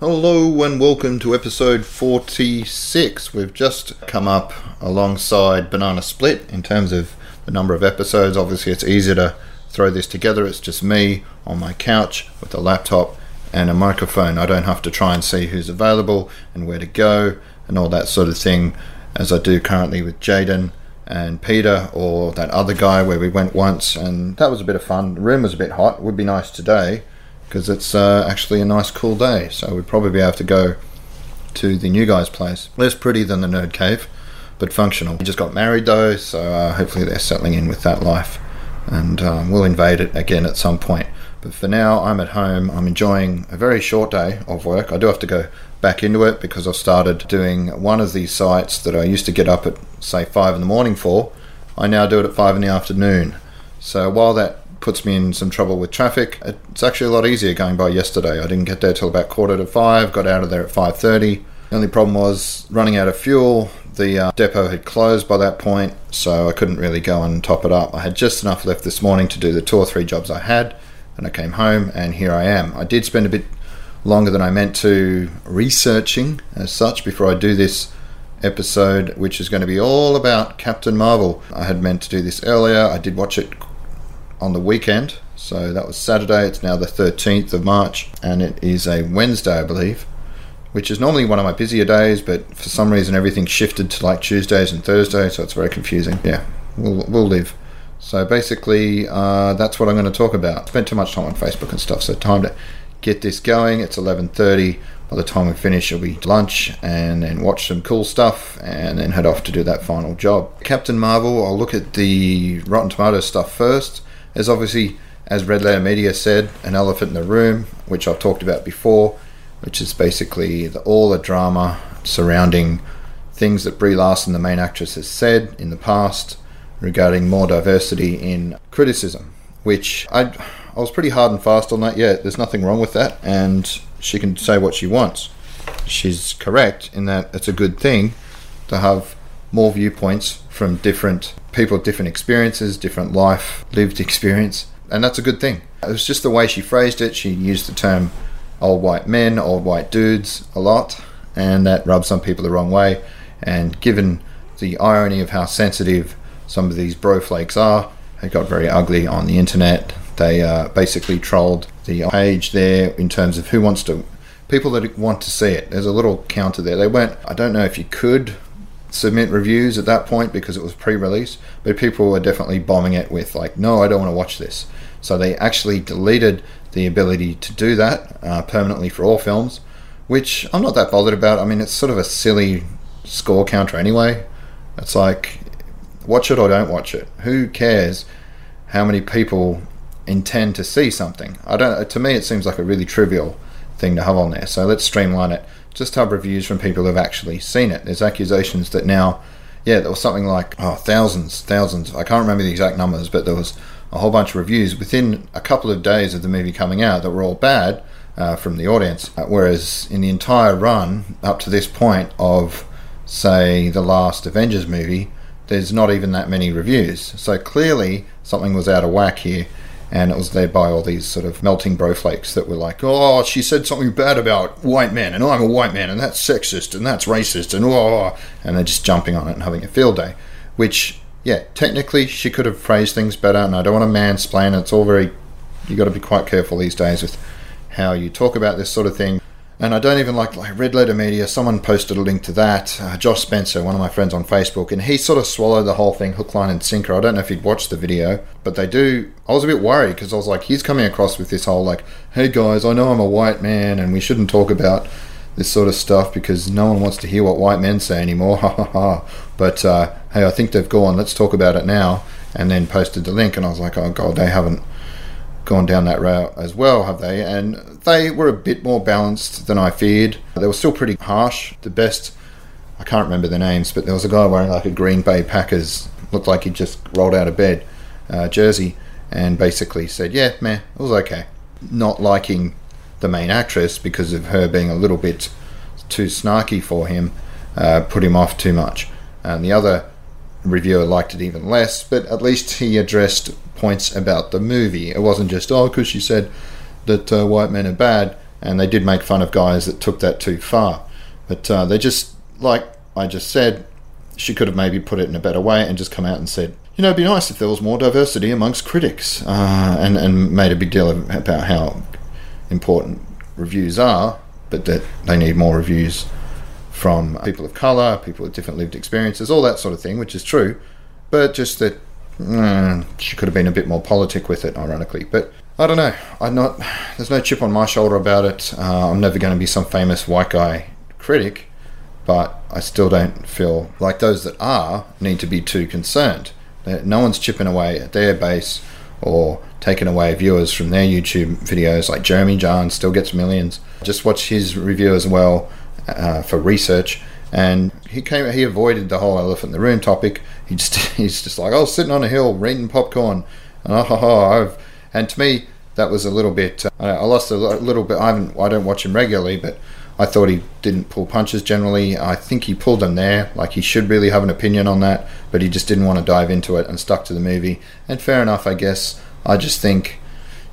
Hello and welcome to episode 46. We've just come up alongside Banana Split in terms of the number of episodes. Obviously, it's easier to throw this together. It's just me on my couch with a laptop and a microphone. I don't have to try and see who's available and where to go and all that sort of thing as I do currently with Jaden and Peter or that other guy where we went once and that was a bit of fun. The room was a bit hot. It would be nice today because it's uh, actually a nice cool day. So we'd probably be able to go to the new guy's place. Less pretty than the nerd cave, but functional. He just got married though, so uh, hopefully they're settling in with that life, and um, we'll invade it again at some point. But for now, I'm at home. I'm enjoying a very short day of work. I do have to go back into it because I've started doing one of these sites that I used to get up at say five in the morning for. I now do it at five in the afternoon. So while that puts me in some trouble with traffic. It's actually a lot easier going by yesterday. I didn't get there till about quarter to five. Got out of there at five thirty. The only problem was running out of fuel. The uh, depot had closed by that point, so I couldn't really go and top it up. I had just enough left this morning to do the two or three jobs I had, and I came home, and here I am. I did spend a bit longer than I meant to researching as such before I do this episode, which is going to be all about Captain Marvel. I had meant to do this earlier. I did watch it on the weekend. So that was Saturday. It's now the 13th of March, and it is a Wednesday, I believe, which is normally one of my busier days, but for some reason everything shifted to like Tuesdays and Thursdays, so it's very confusing. Yeah, we'll, we'll live. So basically, uh, that's what I'm going to talk about. Spent too much time on Facebook and stuff, so time to get this going. It's 11:30. By the time we finish, it'll be lunch and then watch some cool stuff and then head off to do that final job. Captain Marvel, I'll look at the Rotten Tomatoes stuff first. There's obviously, as Red Letter Media said, an elephant in the room, which I've talked about before, which is basically the, all the drama surrounding things that Brie Larson, the main actress, has said in the past regarding more diversity in criticism, which I, I was pretty hard and fast on that. Yeah, there's nothing wrong with that, and she can say what she wants. She's correct in that it's a good thing to have more viewpoints from different people, different experiences, different life, lived experience, and that's a good thing. It was just the way she phrased it. She used the term old white men, old white dudes a lot, and that rubbed some people the wrong way. And given the irony of how sensitive some of these bro flakes are, it got very ugly on the internet. They uh, basically trolled the page there in terms of who wants to, people that want to see it. There's a little counter there. They weren't, I don't know if you could submit reviews at that point because it was pre-release, but people were definitely bombing it with like, "No, I don't want to watch this." So they actually deleted the ability to do that uh, permanently for all films, which I'm not that bothered about. I mean, it's sort of a silly score counter anyway. It's like, watch it or don't watch it. Who cares how many people intend to see something? I don't. To me, it seems like a really trivial thing to have on there. So let's streamline it just have reviews from people who've actually seen it. There's accusations that now, yeah, there was something like oh, thousands, thousands. I can't remember the exact numbers, but there was a whole bunch of reviews within a couple of days of the movie coming out that were all bad uh, from the audience. Uh, whereas in the entire run up to this point of, say, the last Avengers movie, there's not even that many reviews. So clearly something was out of whack here and it was led by all these sort of melting bro flakes that were like, "Oh, she said something bad about white men, and I'm a white man, and that's sexist, and that's racist, and oh,", oh, oh. and they're just jumping on it and having a field day. Which, yeah, technically she could have phrased things better, and I don't want to mansplain. It's all very, you got to be quite careful these days with how you talk about this sort of thing. And I don't even like like Red Letter Media. Someone posted a link to that. Uh, Josh Spencer, one of my friends on Facebook, and he sort of swallowed the whole thing hook, line, and sinker. I don't know if he'd watched the video, but they do. I was a bit worried because I was like, he's coming across with this whole like, "Hey guys, I know I'm a white man, and we shouldn't talk about this sort of stuff because no one wants to hear what white men say anymore." Ha ha ha. But uh, hey, I think they've gone. Let's talk about it now. And then posted the link, and I was like, "Oh god, they haven't." Gone down that route as well, have they? And they were a bit more balanced than I feared. They were still pretty harsh. The best, I can't remember the names, but there was a guy wearing like a Green Bay Packers, looked like he just rolled out of bed, uh, jersey, and basically said, yeah, meh, it was okay. Not liking the main actress because of her being a little bit too snarky for him, uh, put him off too much. And the other reviewer liked it even less, but at least he addressed points about the movie. It wasn't just, oh, because she said that uh, white men are bad. and they did make fun of guys that took that too far. But uh, they just, like I just said, she could have maybe put it in a better way and just come out and said, you know, it'd be nice if there was more diversity amongst critics, uh, and and made a big deal about how important reviews are, but that they need more reviews from people of color, people with different lived experiences, all that sort of thing, which is true, but just that mm, she could have been a bit more politic with it, ironically. But I don't know. I'm not. There's no chip on my shoulder about it. Uh, I'm never going to be some famous white guy critic, but I still don't feel like those that are need to be too concerned. No one's chipping away at their base or taking away viewers from their YouTube videos. Like Jeremy Jahns still gets millions. Just watch his review as well uh, for research. And he came. He avoided the whole elephant in the room topic. He just he's just like, I was sitting on a hill reading popcorn, and oh, oh, oh I've, and to me that was a little bit. Uh, I lost a little bit. I haven't. I don't watch him regularly, but I thought he didn't pull punches generally. I think he pulled them there. Like he should really have an opinion on that, but he just didn't want to dive into it and stuck to the movie. And fair enough, I guess. I just think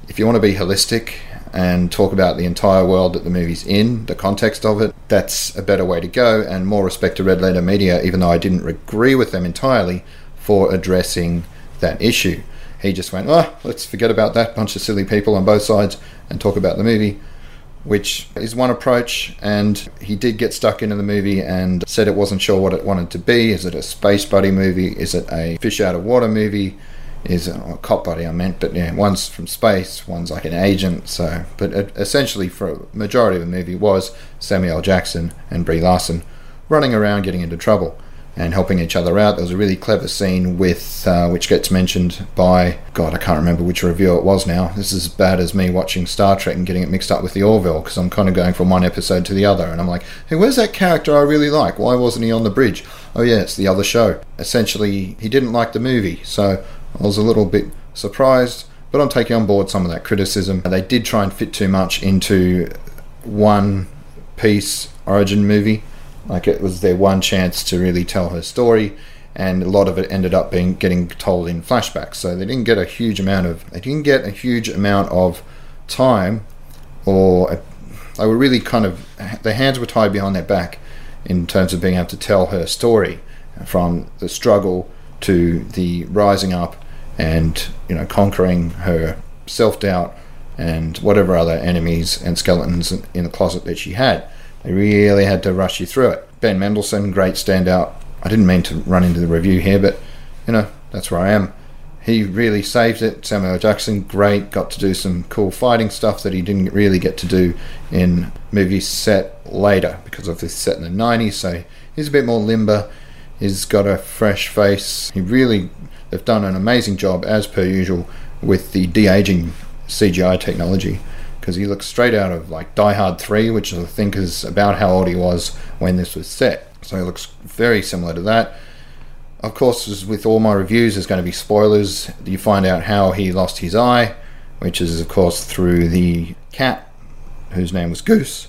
if you want to be holistic and talk about the entire world that the movie's in, the context of it, that's a better way to go. And more respect to Red Letter Media, even though I didn't agree with them entirely for addressing that issue. He just went, oh, let's forget about that bunch of silly people on both sides and talk about the movie, which is one approach. And he did get stuck into the movie and said it wasn't sure what it wanted to be. Is it a space buddy movie? Is it a fish out of water movie? Is a cop buddy I meant, but yeah, one's from space, one's like an agent. So, but essentially, for a majority of the movie was Samuel Jackson and Brie Larson running around getting into trouble and helping each other out. There was a really clever scene with uh, which gets mentioned by God, I can't remember which review it was now. This is as bad as me watching Star Trek and getting it mixed up with the Orville because I'm kind of going from one episode to the other, and I'm like, hey, where's that character I really like? Why wasn't he on the bridge? Oh yeah, it's the other show. Essentially, he didn't like the movie, so I was a little bit surprised, but I'm taking on board some of that criticism. They did try and fit too much into one piece origin movie. Like it was their one chance to really tell her story, and a lot of it ended up being getting told in flashbacks. So they didn't get a huge amount of they didn't get a huge amount of time, or they were really kind of their hands were tied behind their back in terms of being able to tell her story from the struggle to the rising up and you know conquering her self doubt and whatever other enemies and skeletons in the closet that she had. They really had to rush you through it. Ben Mendelsohn, great standout. I didn't mean to run into the review here, but you know that's where I am. He really saved it. Samuel Jackson, great. Got to do some cool fighting stuff that he didn't really get to do in movies set later because of this set in the 90s. So he's a bit more limber. He's got a fresh face. He really They've done an amazing job, as per usual, with the de aging CGI technology because he looks straight out of like Die Hard 3, which I think is about how old he was when this was set. So he looks very similar to that. Of course, as with all my reviews, there's going to be spoilers. You find out how he lost his eye, which is, of course, through the cat, whose name was Goose.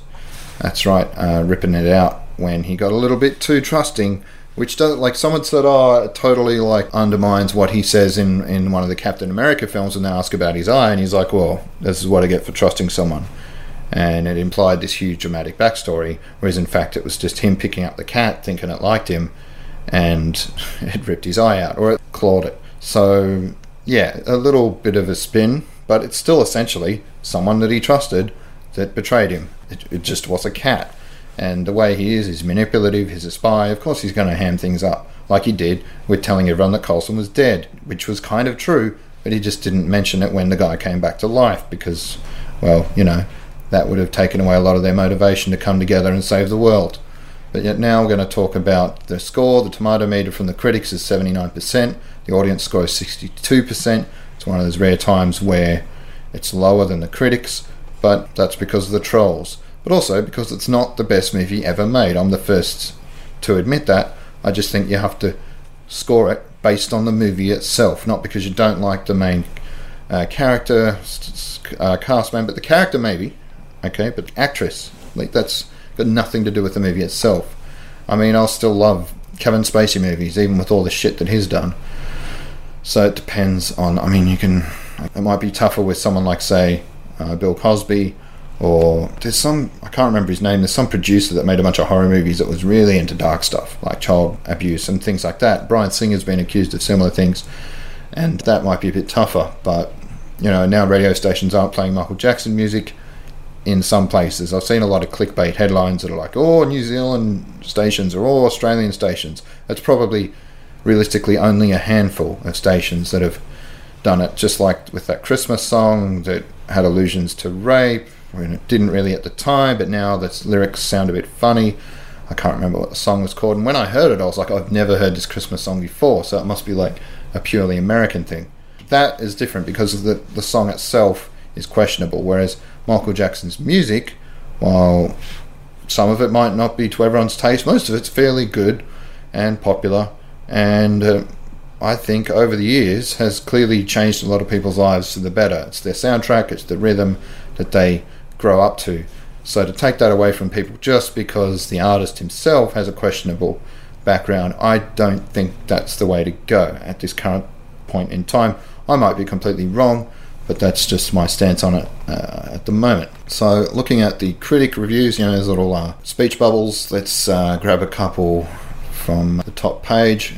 That's right, uh, ripping it out when he got a little bit too trusting which does like someone said, oh, totally like undermines what he says in in one of the Captain America films, and they ask about his eye, and he's like, well, this is what I get for trusting someone. And it implied this huge dramatic backstory, whereas in fact it was just him picking up the cat, thinking it liked him, and it ripped his eye out or it clawed it. So yeah, a little bit of a spin, but it's still essentially someone that he trusted that betrayed him. It, it just was a cat. And the way he is, he's manipulative, he's a spy. Of course, he's going to ham things up, like he did with telling everyone that Coulson was dead, which was kind of true, but he just didn't mention it when the guy came back to life because, well, you know, that would have taken away a lot of their motivation to come together and save the world. But yet now we're going to talk about the score. The tomato meter from the critics is 79%, the audience score is 62%. It's one of those rare times where it's lower than the critics, but that's because of the trolls but also because it's not the best movie ever made. I'm the first to admit that. I just think you have to score it based on the movie itself, not because you don't like the main uh, character, uh, cast member. But the character, maybe, okay, but actress, like that's got nothing to do with the movie itself. I mean, I'll still love Kevin Spacey movies, even with all the shit that he's done. So it depends on. I mean, you can. It might be tougher with someone like, say, uh, Bill Cosby or there's some I can't remember his name. There's some producer that made a bunch of horror movies that was really into dark stuff like child abuse and things like that. Bryan Singer's been accused of similar things, and that might be a bit tougher. But you know now radio stations aren't playing Michael Jackson music in some places. I've seen a lot of clickbait headlines that are like, "Oh, New Zealand stations" or "Oh, Australian stations." That's probably realistically only a handful of stations that have done it. Just like with that Christmas song that had allusions to rape and it didn't really at the time, but now the lyrics sound a bit funny. I can't remember what the song was called. And when I heard it, I was like, I've never heard this Christmas song before, so it must be like a purely American thing. That is different because the, the song itself is questionable, whereas Michael Jackson's music, while some of it might not be to everyone's taste, most of it's fairly good and popular, and uh, I think over the years has clearly changed a lot of people's lives for the better. It's their soundtrack, it's the rhythm that they grow up to. So to take that away from people just because the artist himself has a questionable background, I don't think that's the way to go at this current point in time. I might be completely wrong, but that's just my stance on it uh, at the moment. So looking at the critic reviews, you know, there's little uh, speech bubbles. Let's uh, grab a couple from the top page.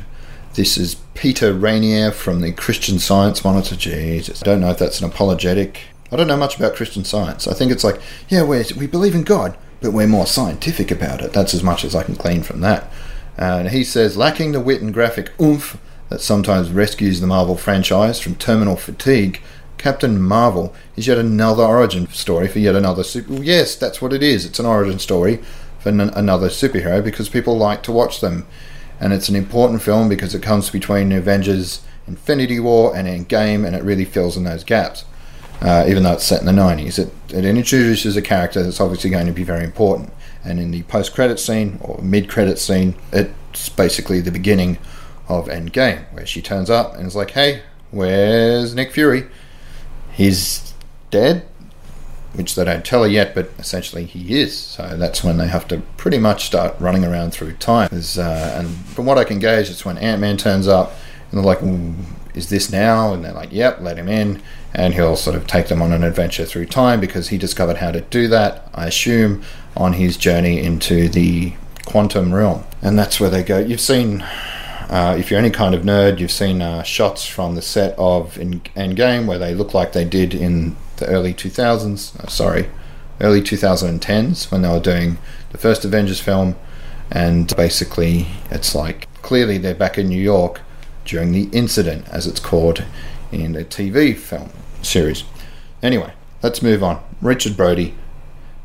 This is Peter Rainer from the Christian Science Monitor. Jesus, I don't know if that's an apologetic I don't know much about Christian science. I think it's like, yeah, we we believe in God, but we're more scientific about it. That's as much as I can glean from that. And he says, lacking the wit and graphic oomph that sometimes rescues the Marvel franchise from terminal fatigue, Captain Marvel is yet another origin story for yet another super. Yes, that's what it is. It's an origin story for n- another superhero because people like to watch them. And it's an important film because it comes between Avengers Infinity War and Endgame and it really fills in those gaps uh, even though it's set in the 90s. It, it introduces a character that's obviously going to be very important. And in the post credit scene or mid credit scene, it's basically the beginning of Endgame, where she turns up and is like, hey, where's Nick Fury? He's dead, which they don't tell her yet, but essentially he is. So that's when they have to pretty much start running around through time. Uh, and from what I can gauge, it's when Ant Man turns up and they're like, is this now? And they're like, yep, let him in. And he'll sort of take them on an adventure through time because he discovered how to do that, I assume, on his journey into the quantum realm. And that's where they go. You've seen, uh, if you're any kind of nerd, you've seen uh, shots from the set of Endgame where they look like they did in the early 2000s. Uh, sorry, early 2010s when they were doing the first Avengers film. And basically, it's like clearly they're back in New York during the incident, as it's called in the TV film series. Anyway, let's move on. Richard Brody,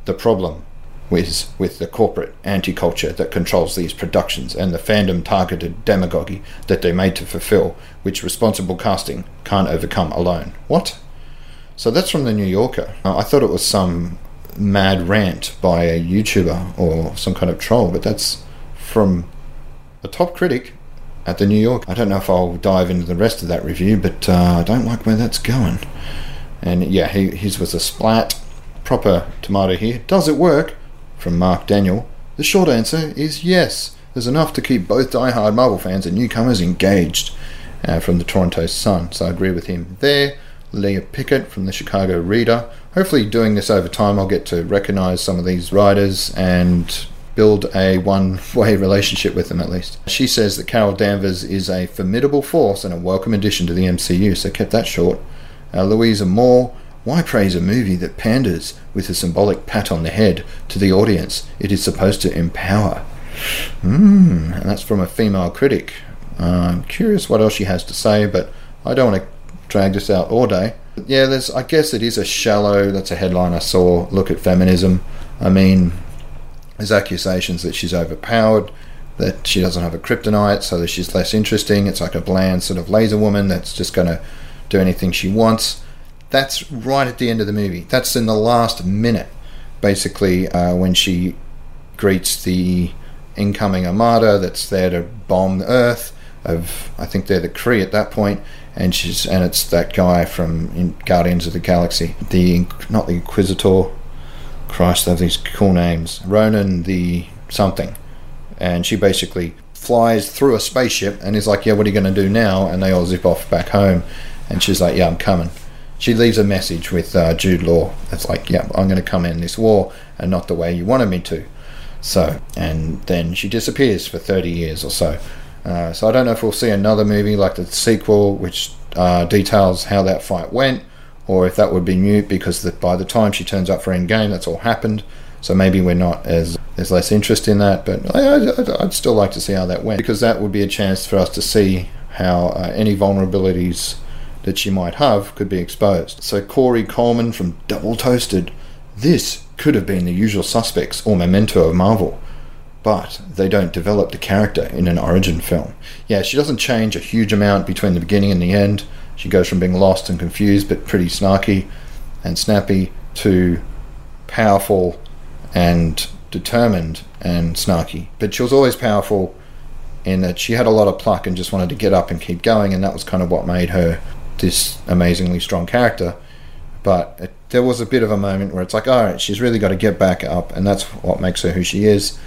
the problem with with the corporate anti-culture that controls these productions and the fandom targeted demagoguery that they're made to fulfill, which responsible casting can't overcome alone. What? So that's from the New Yorker. I thought it was some mad rant by a YouTuber or some kind of troll, but that's from a top critic at the New York. I don't know if I'll dive into the rest of that review, but uh, I don't like where that's going. And yeah, he, his was a splat. Proper tomato here. Does it work? From Mark Daniell. The short answer is yes. There's enough to keep both die-hard Marvel fans and newcomers engaged. Uh, from the Toronto Sun, so I agree with him there. Leah Pickett from the Chicago Reader. Hopefully, doing this over time, I'll get to recognize some of these writers and build a one way relationship with them at least. She says that Carol Danvers is a formidable force and a welcome addition to the MCU, so kept that short. Uh, Louisa Moore, why praise a movie that panders with a symbolic pat on the head to the audience it is supposed to empower? Hmm, and that's from a female critic. Uh, I'm curious what else she has to say, but I don't want to drag this out all day. Yeah, there's. I guess it is a shallow. That's a headline I saw. Look at feminism. I mean, there's accusations that she's overpowered, that she doesn't have a kryptonite, so that she's less interesting. It's like a bland sort of laser woman that's just going to do anything she wants. That's right at the end of the movie. That's in the last minute, basically, uh, when she greets the incoming armada that's there to bomb the Earth. Of I think they're the Kree at that point, and she's and it's that guy from Guardians of the Galaxy, the not the Inquisitor, Christ, they have these cool names. Ronan the something. And she basically flies through a spaceship and is like, Yeah, what are you going to do now? And they all zip off back home. And she's like, Yeah, I'm coming. she leaves a message with uh, Jude Law. It's like, yeah, I'm going to come in this war and not the way you wanted me to. So, and then she disappears for 30 years or so. Uh, so I don't know if we'll see another movie like the sequel, which uh, details how that fight went, or if that would be mute because the, by the time she turns up for Endgame, that's all happened. So maybe we're not as there's less interest in that, but I, would still like to see how that went because that would be a chance for us to see how uh, any vulnerabilities that she might have could be exposed. So Korey Coleman from Double Toasted, this could have been the usual suspects or memento of Marvel but they don't develop the character in an origin film. Yeah, she doesn't change a huge amount between the beginning and the end. She goes from being lost and confused but pretty snarky and snappy to powerful and determined and snarky. But she was always powerful in that she had a lot of pluck and just wanted to get up and keep going, and that was kind of what made her this amazingly strong character. But it, there was a bit of a moment where it's like, all right, she's really got to get back up, and that's what makes her who she is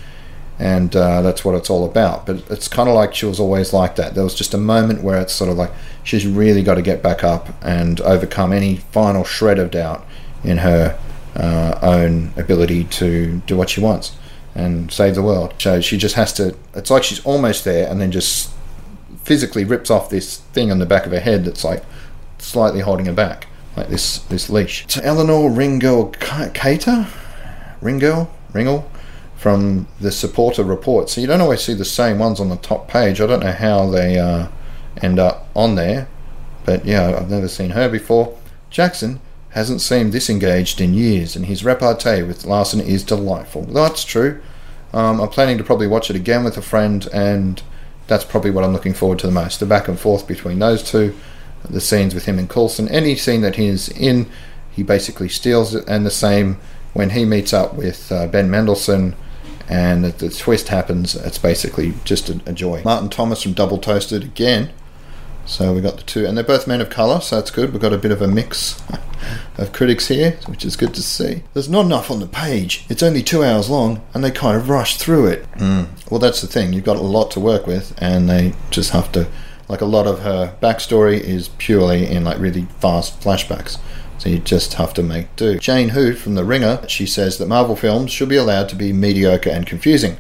and uh, that's what it's all about. But it's kind of like she was always like that. There was just a moment where it's sort of like she's really got to get back up and overcome any final shred of doubt in her uh, own ability to do what she wants and save the world. So she just has to. It's like she's almost there, and then just physically rips off this thing on the back of her head that's like slightly holding her back, like this this leash. To Eleanor Ringel Cater, Ringel Ringel from the Saporta Report. So you don't always see the same ones on the top page. I don't know how they uh, end up on there, but yeah, I've never seen her before. Jackson hasn't seemed disengaged in years, and his repartee with Larson is delightful. That's true. Um, I'm planning to probably watch it again with a friend, and that's probably what I'm looking forward to the most. The back and forth between those two, the scenes with him and Coulson. Any scene that he's in, he basically steals it, and the same when he meets up with uh, Ben Mendelsohn and the, the twist happens. It's basically just a, a, joy. Martin Thomas from Double Toasted again. So we got the two, and they're both men of colour, so that's good. We've got a bit of a mix of critics here, which is good to see. There's not enough on the page. It's only two hours long, and they kind of rush through it. Mm. Well, that's the thing. You've got a lot to work with, and they just have to. Like a lot of her backstory is purely in like really fast flashbacks. So you just have to make do. Jane Hoot from The Ringer, she says that Marvel films should be allowed to be mediocre and confusing.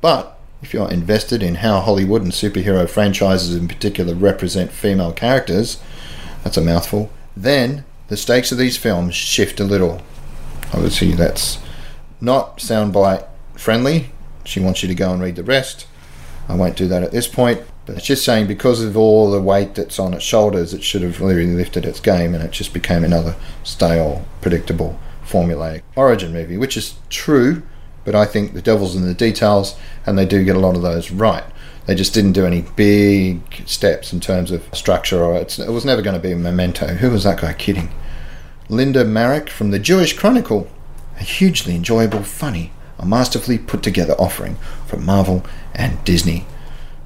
But if you're invested in how Hollywood and superhero franchises in particular represent female characters, that's a mouthful, then the stakes of these films shift a little. Obviously, that's not soundbite friendly. She wants you to go and read the rest. I won't do that at this point. But it's just saying because of all the weight that's on its shoulders, it should have really lifted its game and it just became another stale, predictable, formulaic origin movie, which is true, but I think the devil's in the details and they do get a lot of those right. They just didn't do any big steps in terms of structure or it was never going to be a memento. Who was that guy kidding? Linda Marric from the Jewish Chronicle. A hugely enjoyable, funny, a masterfully put together offering from Marvel and Disney.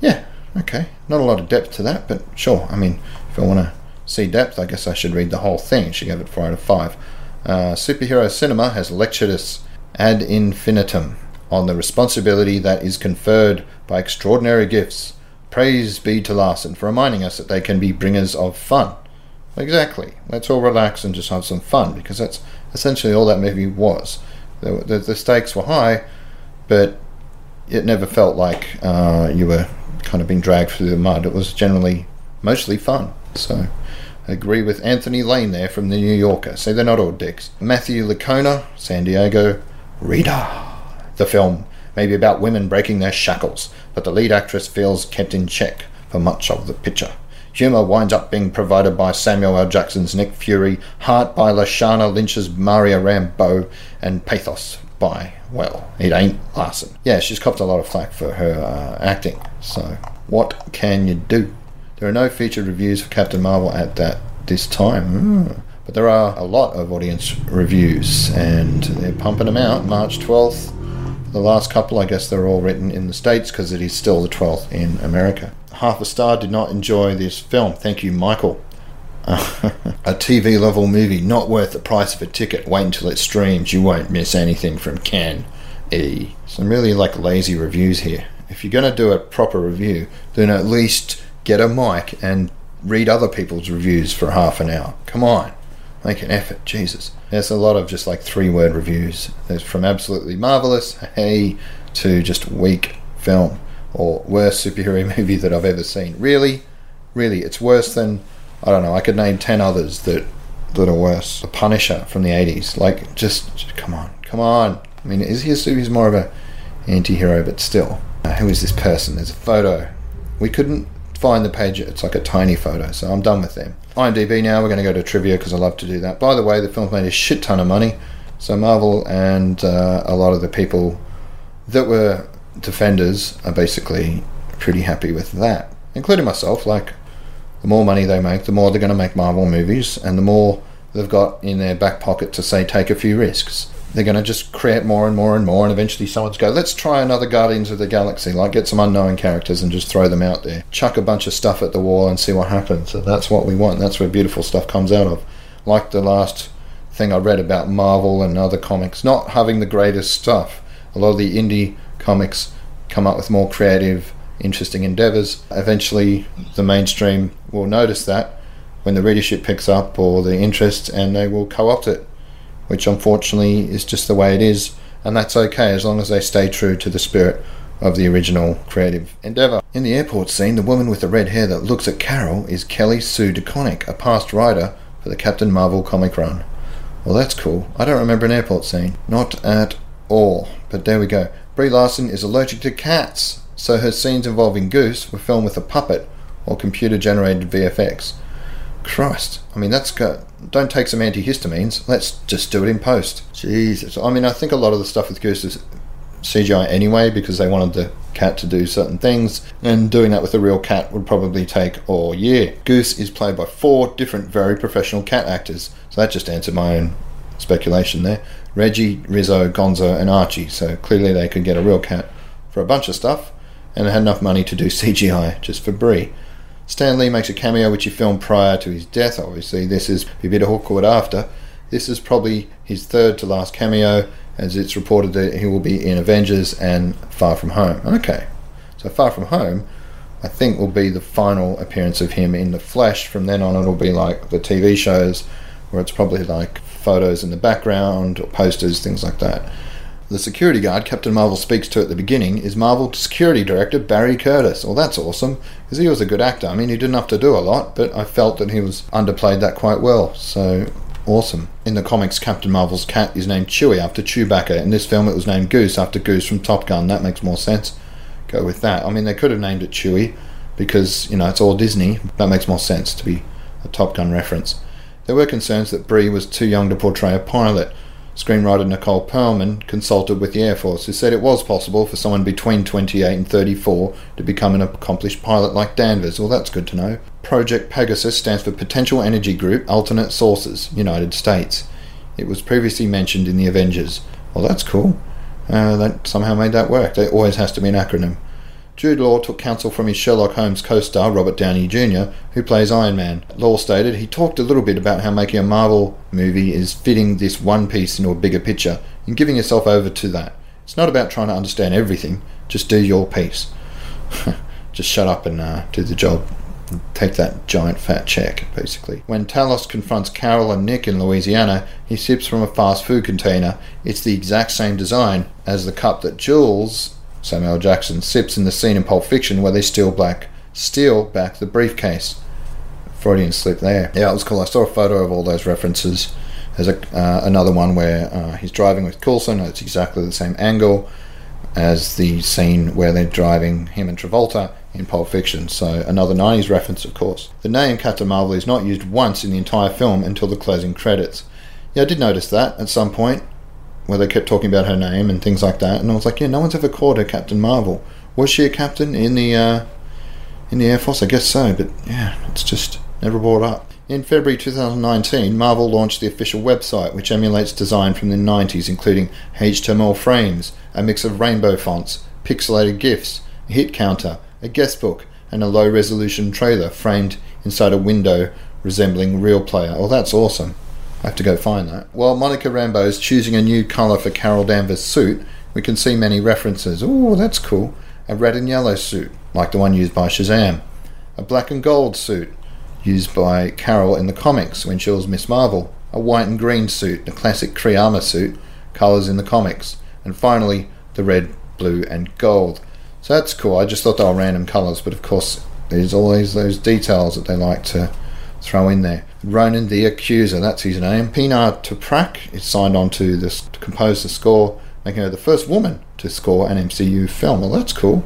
Yeah, Okay, not a lot of depth to that, but sure. I mean, if I want to see depth, I guess I should read the whole thing. She gave it 4 out of 5. Uh, superhero cinema has lectured us ad infinitum on the responsibility that is conferred by extraordinary gifts. Praise be to Larson for reminding us that they can be bringers of fun. Exactly. Let's all relax and just have some fun because that's essentially all that movie was. The, the, the stakes were high, but it never felt like uh, you were kind of being dragged through the mud. It was generally mostly fun. So I agree with Anthony Lane there from the New Yorker. So they're not all dicks. Matthew Lickona, San Diego, Reader. The film may be about women breaking their shackles, but the lead actress feels kept in check for much of the picture. Humour winds up being provided by Samuel L. Jackson's Nick Fury, heart by Lashana Lynch's Maria Rambeau, and pathos by, well, it ain't Larson. Yeah, she's copped a lot of flack for her uh, acting, so what can you do? There are no featured reviews for Captain Marvel at that this time. Mm. But there are a lot of audience reviews, and they're pumping them out. March 12th, the last couple, I guess they're all written in the States because it is still the 12th in America. Half a star did not enjoy this film. Thank you, Michael. a TV level movie, not worth the price of a ticket. Wait until it streams. You won't miss anything from Ken E. Some really like lazy reviews here. If you're going to do a proper review, then at least get a mic and read other people's reviews for half an hour. Come on. Make an effort, Jesus. There's a lot of just like three word reviews. There's from absolutely marvelous, hey, to just weak film or worst superhero movie that I've ever seen. Really, really, it's worse than I don't know. I could name ten others that that are worse. The Punisher from the '80s, like just, just come on, come on. I mean, is he a he's more of a anti-hero, but still, uh, who is this person? There's a photo. We couldn't find the page. It's like a tiny photo, so I'm done with them. IMDb now. We're going to go to trivia because I love to do that. By the way, the film's made a shit ton of money. So Marvel and uh, a lot of the people that were defenders are basically pretty happy with that, including myself. Like, the more money they make, the more they're going to make Marvel movies, and the more they've got in their back pocket to say take a few risks. They're going to just create more and more and more, and eventually someone's go, let's try another Guardians of the Galaxy, like get some unknown characters and just throw them out there. Chuck a bunch of stuff at the wall and see what happens. So that's what we want. That's where beautiful stuff comes out of. Like the last thing I read about Marvel and other comics, not having the greatest stuff. A lot of the indie comics come up with more creative, interesting endeavors. Eventually, the mainstream will notice that when the readership picks up or the interest and they will co opt it, which unfortunately is just the way it is. And that's okay as long as they stay true to the spirit of the original creative endeavor. In the airport scene, the woman with the red hair that looks at Carol is Kelly Sue DeConnick, a past writer for the Captain Marvel comic run. Well, that's cool. I don't remember an airport scene. Not at all. But there we go. Brie Larson is allergic to cats, so her scenes involving Goose were filmed with a puppet or computer generated VFX. Christ, I mean, that's got. Don't take some antihistamines. Let's just do it in post. Jesus. I mean, I think a lot of the stuff with Goose is CGI anyway because they wanted the cat to do certain things, and doing that with a real cat would probably take all year. Goose is played by four different, very professional cat actors, so that just answered my own speculation there. Reggie, Rizzo, Gonzo, and Archie. So clearly they could get a real cat for a bunch of stuff, and they had enough money to do CGI just for Brie. Stan Lee makes a cameo which he filmed prior to his death, obviously. This is a bit awkward after. This is probably his third to last cameo, as it's reported that he will be in Avengers and Far From Home. Okay, so Far From Home, I think, will be the final appearance of him in the flesh. From then on, it'll be like the TV shows, where it's probably like photos in the background or posters, things like that. The security guard Captain Marvel speaks to at the beginning is Marvel security director Barry Curtis. Well, that's awesome because he was a good actor. I mean, he didn't have to do a lot, but I felt that he was underplayed that quite well. So awesome. In the comics, Captain Marvel's cat is named Chewie after Chewbacca. In this film, it was named Goose after Goose from Top Gun. That makes more sense. Go with that. I mean, they could have named it Chewie because, you know, it's all Disney. That makes more sense to be a Top Gun reference. There were concerns that Brie was too young to portray a pilot. Screenwriter Nicole Perlman consulted with the Air Force, who said it was possible for someone between 28 and 34 to become an accomplished pilot like Danvers. Well, that's good to know. Project Pegasus stands for Potential Energy Group Alternate Sources, United States. It was previously mentioned in the Avengers. Well, that's cool. Uh, that somehow made that work. There always has to be an acronym. Jude Law took counsel from his Sherlock Holmes co star Robert Downey Jr., who plays Iron Man. Law stated he talked a little bit about how making a Marvel movie is fitting this one piece into a bigger picture and giving yourself over to that. It's not about trying to understand everything, just do your piece. just shut up and uh, do the job. Take that giant fat check, basically. When Talos confronts Carol and Nick in Louisiana, he sips from a fast food container. It's the exact same design as the cup that Jules Samuel Jackson sips in the scene in Pulp Fiction where they steal back steal back the briefcase. Freudian slip there. Yeah, it was cool. I saw a photo of all those references. There's a, uh, another one where uh, he's driving with Coulson. It's exactly the same angle as the scene where they're driving him and Travolta in Pulp Fiction. So another 90s reference, of course. The name Captain Marvel is not used once in the entire film until the closing credits. Yeah, I did notice that at some point where they kept talking about her name and things like that, and I was like, yeah, no one's ever called her Captain Marvel. Was she a captain in the uh, in the Air Force? I guess so, but yeah, it's just never brought up. In February 2019, Marvel launched the official website, which emulates design from the 90s, including HTML frames, a mix of rainbow fonts, pixelated GIFs, a hit counter, a guest book, and a low resolution trailer framed inside a window resembling Real Player. Oh, that's awesome. I have to go find that. While Monica Rambeau is choosing a new colour for Carol Danvers' suit, we can see many references. Oh, that's cool. A red and yellow suit, like the one used by Shazam. A black and gold suit, used by Carol in the comics when she was Miss Marvel. a white and green suit, the classic Kree armor suit, colours in the comics, and finally the red, blue, and gold. So that's cool. I just thought they were random colours, but of course, there's always those details that they like to throw in there. Ronan the Accuser, that's his name. Pinar Toprak is signed on to, this, to compose the score, making her the first woman to score an MCU film. Well, that's cool.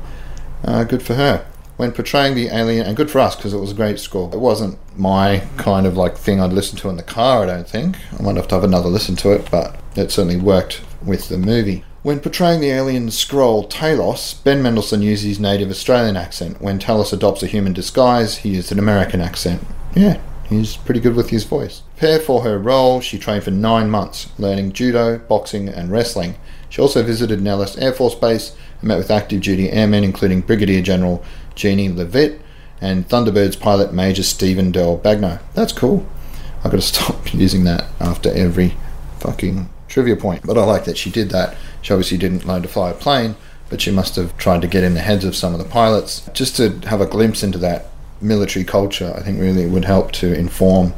Uh, good for her. When portraying the alien, and good for us because it was a great score. It wasn't my kind of like thing I'd listen to in the car, I don't think. I might have to have another listen to it, but it certainly worked with the movie. When portraying the alien Skrull Talos, Ben Mendelsohn used his native Australian accent. When Talos adopts a human disguise, he used an American accent. Yeah, he's pretty good with his voice. Prepare for her role, she trained for nine months, learning judo, boxing, and wrestling. She also visited Nellis Air Force Base and met with active duty airmen, including Brigadier General Jeannie Leavitt and Thunderbirds pilot Major Stephen Del Bagno. That's cool. I've got to stop using that after every fucking trivia point. But I like that she did that. She obviously didn't learn to fly a plane, but she must have tried to get in the heads of some of the pilots. Just to have a glimpse into that military culture, I think really would help to inform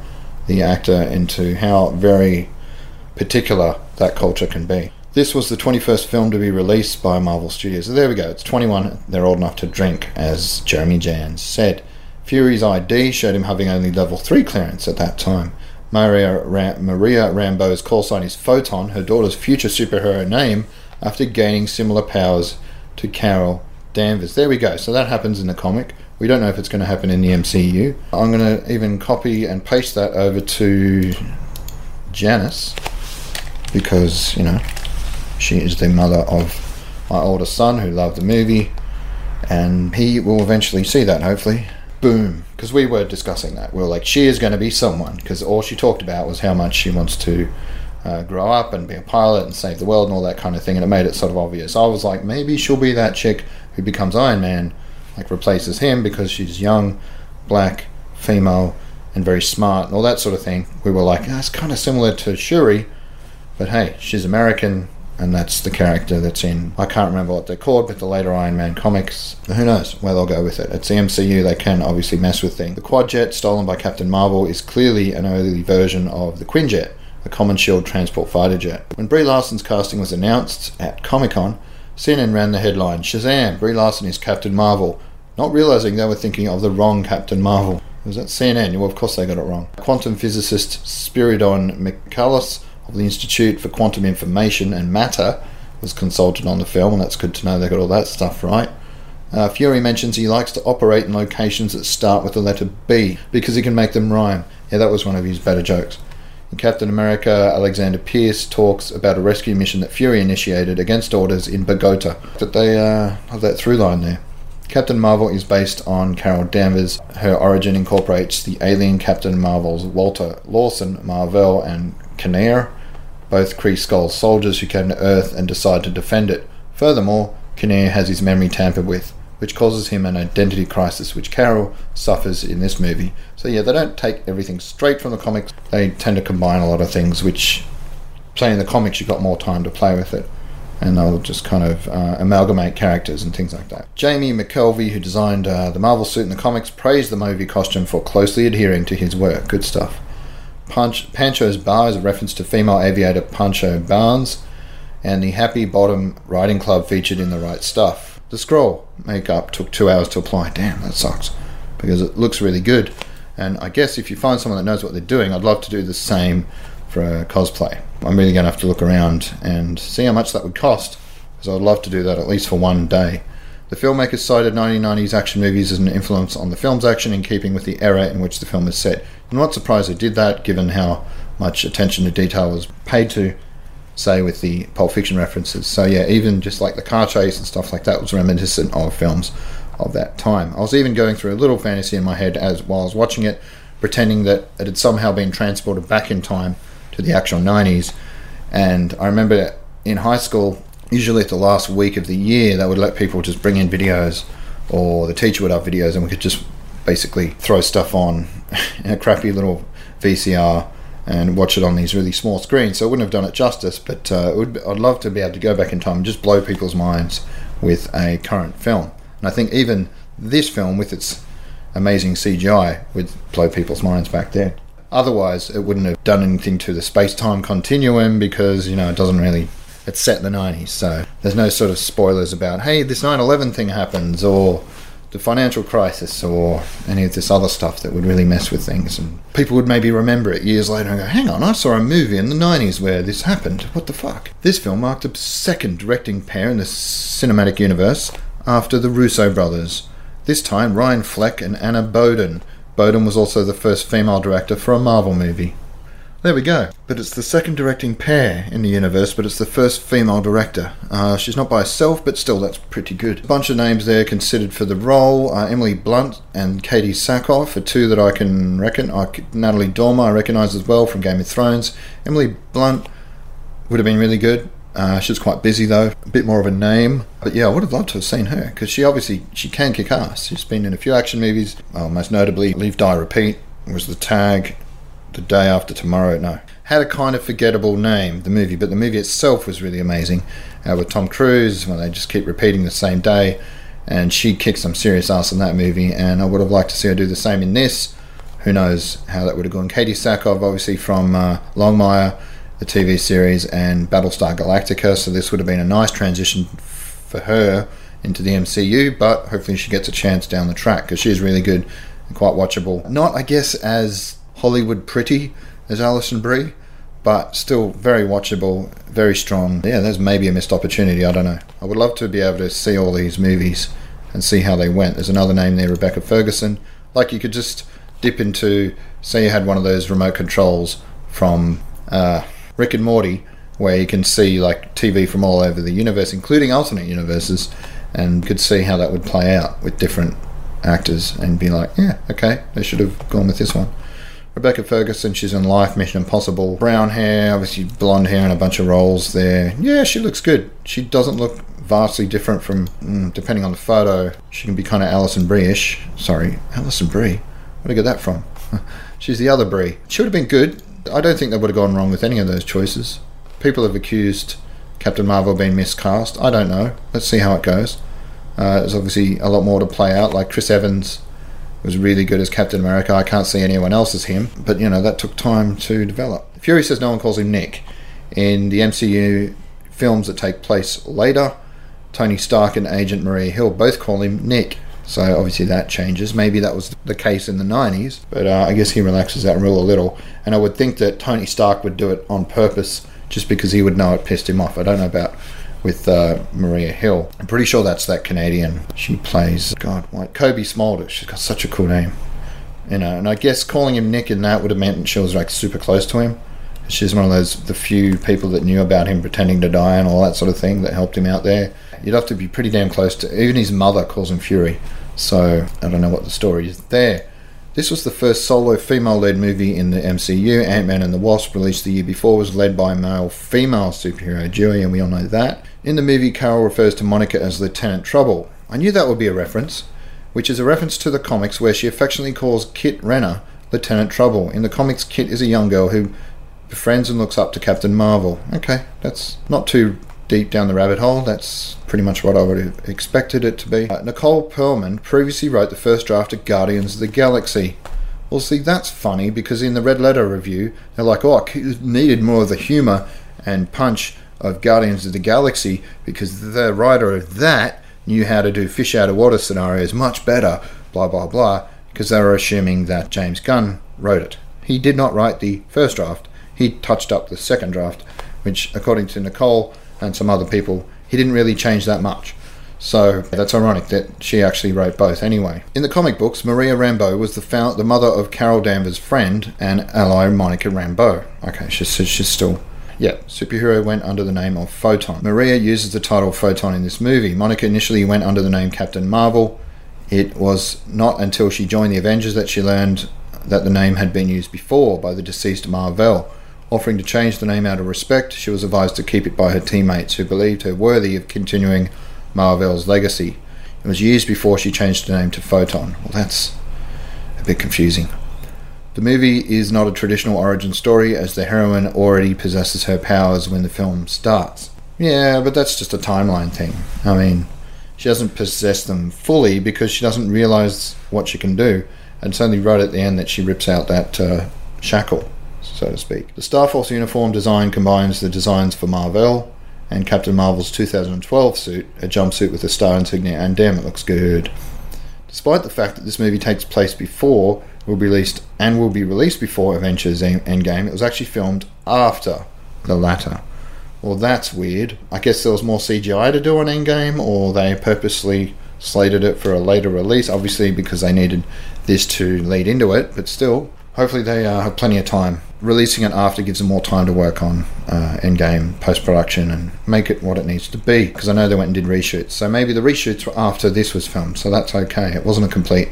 the actor into how very particular that culture can be. This was the 21st film to be released by Marvel Studios. So there we go, it's 21. They're old enough to drink, as Jeremy Jahns said. Fury's ID showed him having only level 3 clearance at that time. Maria, Ram- Maria Rambeau's call sign is Photon, her daughter's future superhero name, after gaining similar powers to Carol Danvers. There we go. So that happens in the comic. We don't know if it's going to happen in the MCU. I'm going to even copy and paste that over to Janice because, you know, she is the mother of my oldest son who loved the movie, and he will eventually see that, hopefully. Boom. Because we were discussing that. We were like, she is going to be someone, because all she talked about was how much she wants to uh, grow up and be a pilot and save the world and all that kind of thing, and it made it sort of obvious. I was like, maybe she'll be that chick who becomes Iron Man, like replaces him because she's young, black, female, and very smart, and all that sort of thing. We were like, ah, that's kind of similar to Shuri, but hey, she's American, and that's the character that's in. I can't remember what they're called, but the later Iron Man comics. Who knows where they'll go with it? It's the MCU; they can obviously mess with things. The Quadjet, stolen by Captain Marvel, is clearly an early version of the Quinjet, a common shield transport fighter jet. When Brie Larson's casting was announced at Comic Con, CNN ran the headline: "Shazam! Brie Larson is Captain Marvel," not realizing they were thinking of the wrong Captain Marvel. Was that CNN? Well, of course they got it wrong. Quantum physicist Spiridon Michalakis of the Institute for Quantum Information and Matter was consulted on the film, and that's good to know they got all that stuff right. Uh, Fury mentions he likes to operate in locations that start with the letter B because he can make them rhyme. Yeah, that was one of his better jokes. In Captain America, Alexander Pierce talks about a rescue mission that Fury initiated against orders in Bogota. That they uh, have that through line there. Captain Marvel is based on Carol Danvers. Her origin incorporates the alien Captain Marvel's Walter Lawson, Mar-Vell, and Kinnear both Kree Skrull soldiers who came to Earth and decide to defend it. Furthermore, Kinnear has his memory tampered with, which causes him an identity crisis, which Carol suffers in this movie. So yeah, they don't take everything straight from the comics. They tend to combine a lot of things, which, say in the comics, you've got more time to play with it. And they'll just kind of uh, amalgamate characters and things like that. Jamie McKelvie, who designed uh, the Marvel suit in the comics, praised the movie costume for closely adhering to his work. Good stuff. Punch, Pancho's Bar is a reference to female aviator Pancho Barnes, and the Happy Bottom Riding Club featured in the right stuff. The Skrull makeup took two hours to apply. Damn, that sucks. Because it looks really good. And I guess if you find someone that knows what they're doing, I'd love to do the same for a cosplay. I'm really going to have to look around and see how much that would cost, because I'd love to do that at least for one day. The filmmakers cited 1990s action movies as an influence on the film's action in keeping with the era in which the film is set. I'm not surprised they did that, given how much attention to detail was paid to, say, with the Pulp Fiction references. So, yeah, even just like the car chase and stuff like that was reminiscent of films of that time. I was even going through a little fantasy in my head as while I was watching it, pretending that it had somehow been transported back in time to the actual 90s. And I remember in high school, usually at the last week of the year, they would let people just bring in videos, or the teacher would have videos, and we could just basically throw stuff on in a crappy little VCR and watch it on these really small screens. So I wouldn't have done it justice, but uh, it would, I'd love to be able to go back in time and just blow people's minds with a current film. And I think even this film, with its amazing CGI, would blow people's minds back then. Otherwise, it wouldn't have done anything to the space time continuum because, you know, it doesn't really. It's set in the 90s, so there's no sort of spoilers about, hey, this 9 11 thing happens, or the financial crisis, or any of this other stuff that would really mess with things. And people would maybe remember it years later and go, hang on, I saw a movie in the 90s where this happened. What the fuck? This film marked a second directing pair in the cinematic universe after the Russo brothers. This time, Ryan Fleck and Anna Boden Boden was also the first female director for a Marvel movie. There we go. But it's the second directing pair in the universe, but it's the first female director. Uh, she's not by herself, but still, that's pretty good. A bunch of names there considered for the role Emily Blunt and Katee Sackhoff are two that I can reckon. Uh, Natalie Dormer I recognise as well from Game of Thrones. Emily Blunt would have been really good. Uh, quite busy though, a bit more of a name. But yeah, I would have loved to have seen her because she obviously she can kick ass. She's been in a few action movies, most notably Live Die Repeat was the tag. The day after tomorrow, no, had a kind of forgettable name, the movie, but the movie itself was really amazing. Uh, with Tom Cruise, when they just keep repeating the same day, and she kicked some serious ass in that movie, and I would have liked to see her do the same in this. Who knows how that would have gone? Katee Sackhoff, obviously from uh, Longmire the TV series, and Battlestar Galactica. So this would have been a nice transition for her into the MCU, but hopefully she gets a chance down the track because she's really good and quite watchable. Not, I guess, as Hollywood pretty as Alison Brie, but still very watchable, very strong. Yeah, there's maybe a missed opportunity. I don't know. I would love to be able to see all these movies and see how they went. There's another name there, Rebecca Ferguson. Like you could just dip into, say, you had one of those remote controls from. Uh, Rick and Morty, where you can see like TV from all over the universe, including alternate universes, and could see how that would play out with different actors and be like, yeah, okay, they should have gone with this one. Rebecca Ferguson, she's in Life, Mission Impossible. Brown hair, obviously blonde hair, and a bunch of roles there. Yeah, she looks good. She doesn't look vastly different from, mm, depending on the photo, she can be kind of Alison Brie-ish. Sorry, Alison Brie. Where did I get that from? she's the other Brie. She would have been good. I don't think they would have gone wrong with any of those choices. People have accused Captain Marvel being miscast. I don't know. Let's see how it goes. Uh, there's obviously a lot more to play out. Like Chris Evans was really good as Captain America. I can't see anyone else as him, but you know that took time to develop. Fury says no one calls him Nick. In the MCU films that take place later, Tony Stark and Agent Maria Hill both call him Nick. So obviously that changes. Maybe that was the case in the 90s, but uh, I guess he relaxes that rule a little. And I would think that Tony Stark would do it on purpose just because he would know it pissed him off. I don't know about with uh, Maria Hill. I'm pretty sure that's that Canadian. She plays, God, what? Cobie Smulders. She's got such a cool name. You know, and I guess calling him Nick in that would have meant she was like super close to him. She's one of those the few people that knew about him pretending to die and all that sort of thing that helped him out there. You'd have to be pretty damn close to. Even his mother calls him Fury. So I don't know what the story is there. This was the first solo female led movie in the MCU. Ant Man and the Wasp, released the year before, was led by a male female superhero duo, and we all know that. In the movie, Carol refers to Monica as Lieutenant Trouble. I knew that would be a reference, which is a reference to the comics where she affectionately calls Kit Renner Lieutenant Trouble. In the comics, Kit is a young girl who befriends and looks up to Captain Marvel. Okay, that's not too deep down the rabbit hole. That's pretty much what I would have expected it to be. Uh, Nicole Perlman previously wrote the first draft of Guardians of the Galaxy. Well, see, that's funny because in the Red Letter review, they're like, oh, needed more of the humour and punch of Guardians of the Galaxy because the writer of that knew how to do fish out of water scenarios much better, blah, blah, blah, because they were assuming that James Gunn wrote it. He did not write the first draft, he touched up the second draft, which, according to Nicole, and some other people, he didn't really change that much. So that's ironic that she actually wrote both anyway. In the comic books, Maria Rambeau was the, found, the mother of Carol Danvers' friend and ally Monica Rambeau. Okay, she's, she's still. Yeah, superhero went under the name of Photon. Maria uses the title Photon in this movie. Monica initially went under the name Captain Marvel. It was not until she joined the Avengers that she learned that the name had been used before by the deceased Mar-Vell. Offering to change the name out of respect, she was advised to keep it by her teammates who believed her worthy of continuing Mar-Vell's legacy. It was years before she changed the name to Photon. Well, that's a bit confusing. The movie is not a traditional origin story, as the heroine already possesses her powers when the film starts. Yeah, but that's just a timeline thing. I mean, she doesn't possess them fully because she doesn't realize what she can do. And it's only right at the end that she rips out that uh, shackle, so to speak. The Star Force uniform design combines the designs for Marvel and Captain Marvel's 2012 suit, a jumpsuit with a star insignia, and damn, it looks good. Despite the fact that this movie takes place before will be released and will be released before Avengers Endgame, it was actually filmed after the latter. Well, that's weird. I guess there was more CGI to do on Endgame, or they purposely slated it for a later release, obviously because they needed this to lead into it, but still, hopefully they uh, have plenty of time. Releasing it after gives them more time to work on uh, Endgame post production and make it what it needs to be, because I know they went and did reshoots. So maybe the reshoots were after this was filmed, so that's okay. It wasn't a complete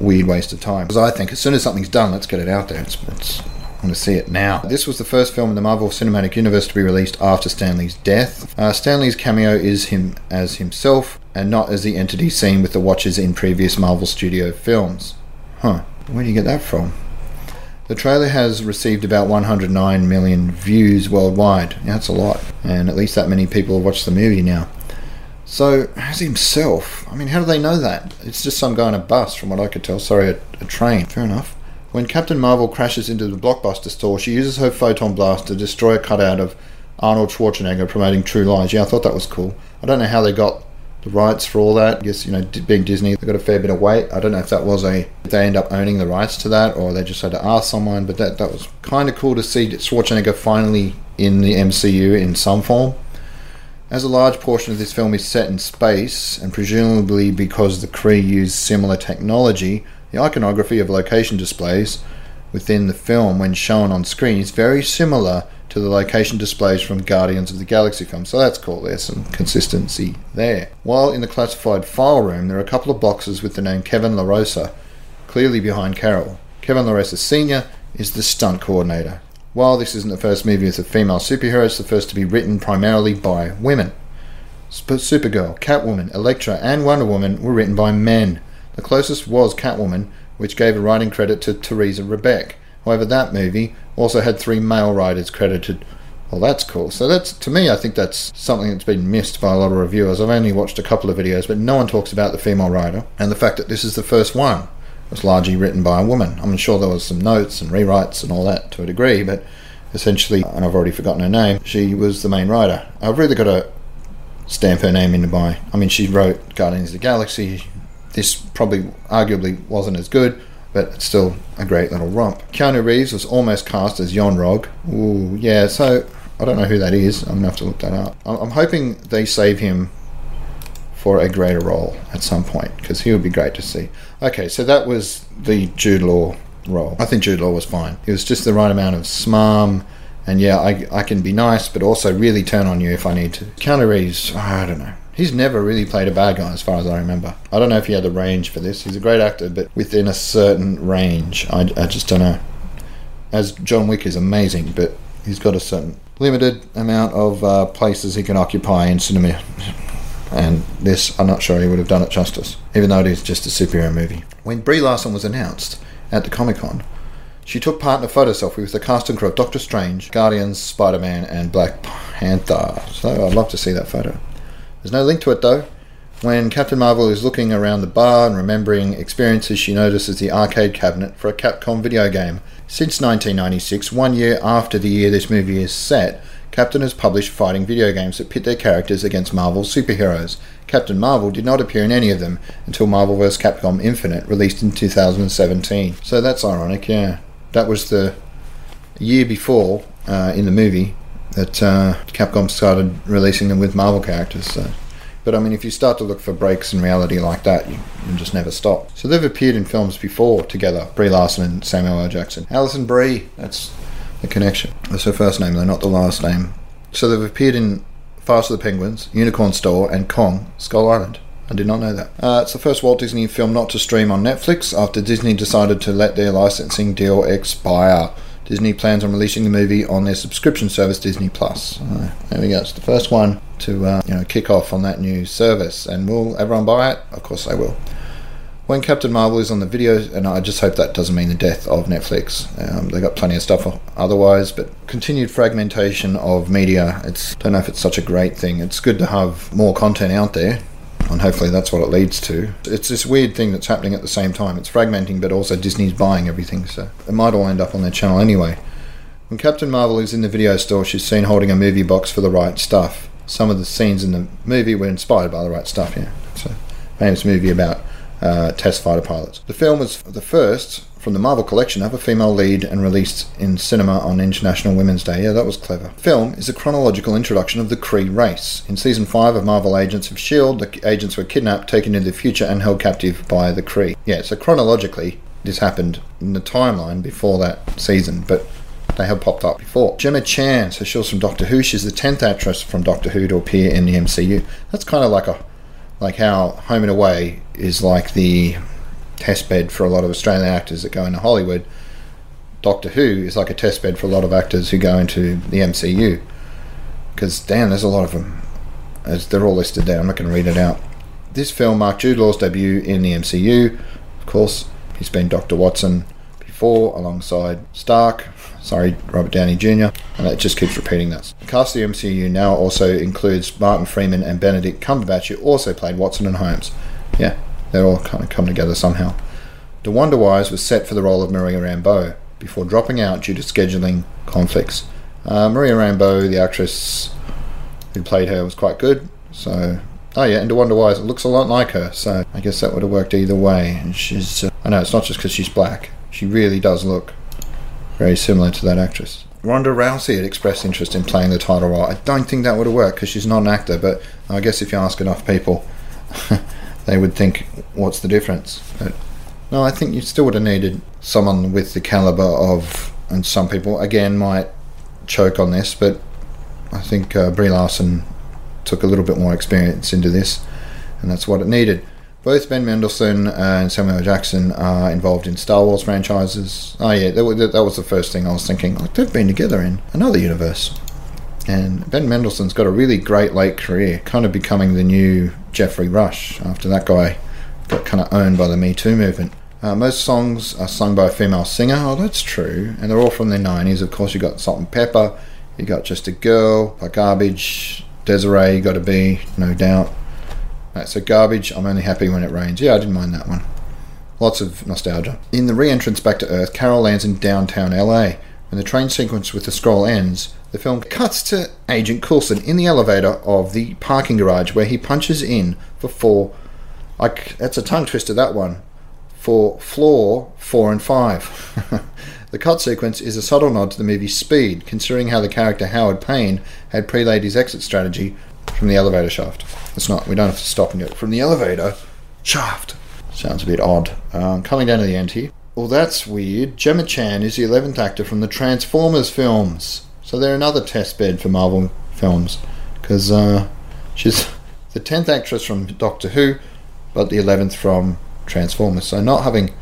weird waste of time. Because I think as soon as something's done, let's get it out there. It's, it's I want to see it now. This was the first film in the Marvel Cinematic Universe to be released after Stan Lee's death. Uh, Stan Lee's cameo is him as himself, and not as the entity seen with the Watchers in previous Marvel Studio films. Huh. Where do you get that from? The trailer has received about 109 million views worldwide. Yeah, that's a lot. And at least that many people have watched the movie now. So, as himself, I mean, how do they know that? It's just some guy on a bus, from what I could tell. Sorry, a, a train. Fair enough. When Captain Marvel crashes into the blockbuster store, she uses her photon blast to destroy a cutout of Arnold Schwarzenegger promoting True Lies. Yeah, I thought that was cool. I don't know how they got the rights for all that. I guess, you know, being Disney, they got a fair bit of weight. I don't know if that was a, if they end up owning the rights to that or they just had to ask someone, but that, that was kind of cool to see Schwarzenegger finally in the MCU in some form. As a large portion of this film is set in space, and presumably because the Kree used similar technology, the iconography of location displays within the film, when shown on screen, is very similar to the location displays from Guardians of the Galaxy film. So that's cool. There's some consistency there. While in the classified file room, there are a couple of boxes with the name Kevin LaRosa clearly behind Carol. Kevin LaRosa Sr. is the stunt coordinator. While this isn't the first movie with a female superhero, it's the first to be written primarily by women. Supergirl, Catwoman, Elektra, and Wonder Woman were written by men. The closest was Catwoman, which gave a writing credit to Teresa Rebeck. However, that movie also had three male writers credited. Well, that's cool. So that's to me, I think that's something that's been missed by a lot of reviewers. I've only watched a couple of videos, but no one talks about the female writer and the fact that this is the first one. Was largely written by a woman. I'm sure there was some notes and rewrites and all that to a degree, but essentially, and I've already forgotten her name, she was the main writer. I've really got to stamp her name into my. I mean, she wrote Guardians of the Galaxy, this probably arguably wasn't as good, but it's still a great little romp. Keanu Reeves was almost cast as Yon-Rogg. Ooh, yeah, so I don't know who that is. I'm gonna have to look that up. I'm hoping they save him for a greater role at some point because he would be great to see. Okay, so that was the Jude Law role. I think Jude Law was fine. He was just the right amount of smarm, and yeah, I, I can be nice, but also really turn on you if I need to. Keanu Reeves, I don't know. He's never really played a bad guy, as far as I remember. I don't know if he had the range for this. He's a great actor, but within a certain range, I, I just don't know. As John Wick is amazing, but he's got a certain limited amount of uh, places he can occupy in cinema. And this, I'm not sure he would have done it justice, even though it is just a superhero movie. When Brie Larson was announced at the Comic Con, she took part in a photo selfie with the cast and crew of Doctor Strange, Guardians, Spider Man, and Black Panther. So I'd love to see that photo. There's no link to it though. When Captain Marvel is looking around the bar and remembering experiences, she notices the arcade cabinet for a Capcom video game. Since 1996, one year after the year this movie is set, Capcom has published fighting video games that pit their characters against Marvel's superheroes. Captain Marvel did not appear in any of them until Marvel vs. Capcom Infinite, released in 2017. So that's ironic, yeah. That was the year before uh, in the movie that uh, Capcom started releasing them with Marvel characters. So. But I mean, if you start to look for breaks in reality like that, you, you just never stop. So they've appeared in films before together Brie Larson and Samuel L. Jackson. Alison Brie, that's the connection. That's her first name, though, not the last name. So they've appeared in Fast of the Penguins, Unicorn Store, and Kong, Skull Island. I did not know that. Uh, it's the first Walt Disney film not to stream on Netflix after Disney decided to let their licensing deal expire. Disney plans on releasing the movie on their subscription service, Disney Plus. Uh, there we go. It's the first one to uh, you know kick off on that new service, and will everyone buy it? Of course, they will. When Captain Marvel is on the video, and I just hope that doesn't mean the death of Netflix. Um, they got plenty of stuff otherwise, but continued fragmentation of media. It's don't know if it's such a great thing. It's good to have more content out there, And hopefully that's what it leads to. It's this weird thing that's happening at the same time. It's fragmenting, but also Disney's buying everything, so it might all end up on their channel anyway. When Captain Marvel is in the video store, she's seen holding a movie box for the right stuff. Some of the scenes in the movie were inspired by the right stuff, yeah. A famous movie about uh, test fighter pilots. The film was the first from the Marvel collection have a female lead and released in cinema on International Women's Day. Yeah, that was clever. Film is a chronological introduction of the Kree race. In season 5 of Marvel Agents of S.H.I.E.L.D., the agents were kidnapped, taken into the future, and held captive by the Kree. Yeah, so chronologically, this happened in the timeline before that season, but they have popped up before. Gemma Chan, so she was from Doctor Who. She's the 10th actress from Doctor Who to appear in the MCU. That's kind of like a like how Home and Away is like the test bed for a lot of Australian actors that go into Hollywood. Doctor Who is like a test bed for a lot of actors who go into the MCU. Because, damn, there's a lot of them. As they're all listed there. I'm not going to read it out. This film marked Jude Law's debut in the MCU. Of course, he's been Dr. Watson before alongside Stark. Sorry, Robert Downey Jr. And it just keeps repeating that. The cast of the MCU now also includes Martin Freeman and Benedict Cumberbatch, who also played Watson and Holmes. Yeah, they all kind of come together somehow. Wonder Wise was set for the role of Maria Rambeau before dropping out due to scheduling conflicts. Uh, Maria Rambeau, the actress who played her, was quite good. So, oh yeah, and Wonder Wise, looks a lot like her. So I guess that would have worked either way. And she's, uh, I know it's not just because she's black. She really does look very similar to that actress. Ronda Rousey had expressed interest in playing the title role. I don't think that would have worked because she's not an actor, but I guess if you ask enough people, they would think, what's the difference? But no, I think you still would have needed someone with the caliber of, and some people again might choke on this, but I think uh, Brie Larson took a little bit more experience into this, and that's what it needed. Both Ben Mendelsohn and Samuel Jackson are involved in Star Wars franchises. Oh yeah, that, was the first thing I was thinking. Like they've been together in another universe. And Ben Mendelsohn's got a really great late career, kind of becoming the new Geoffrey Rush after that guy got kind of owned by the Me Too movement. Uh, most songs are sung by a female singer. Oh, that's true. And they're all from the 90s. Of course, you got Salt-N-Pepa, you got Just a Girl, by Garbage, Des'ree, Gotta Be, no doubt. Right, so Garbage, I'm only happy when it rains. Yeah, I didn't mind that one. Lots of nostalgia. In the re entrance back to Earth, Carol lands in downtown LA. When the train sequence with the Skrull ends, the film cuts to Agent Coulson in the elevator of the parking garage where he punches in for four. Like, that's a tongue twister, that one. For floor four and five. the cut sequence is a subtle nod to the movie's speed, considering how the character Howard Payne had prelayed his exit strategy from the elevator shaft. It's not, we don't have to stop and get from the elevator shaft. Sounds a bit odd. Um, coming down to the end here. Well, that's weird. Gemma Chan is the 11th actor from the Transformers films. So they're another test bed for Marvel films. Because uh, she's the 10th actress from Doctor Who, but the 11th from Transformers. So not having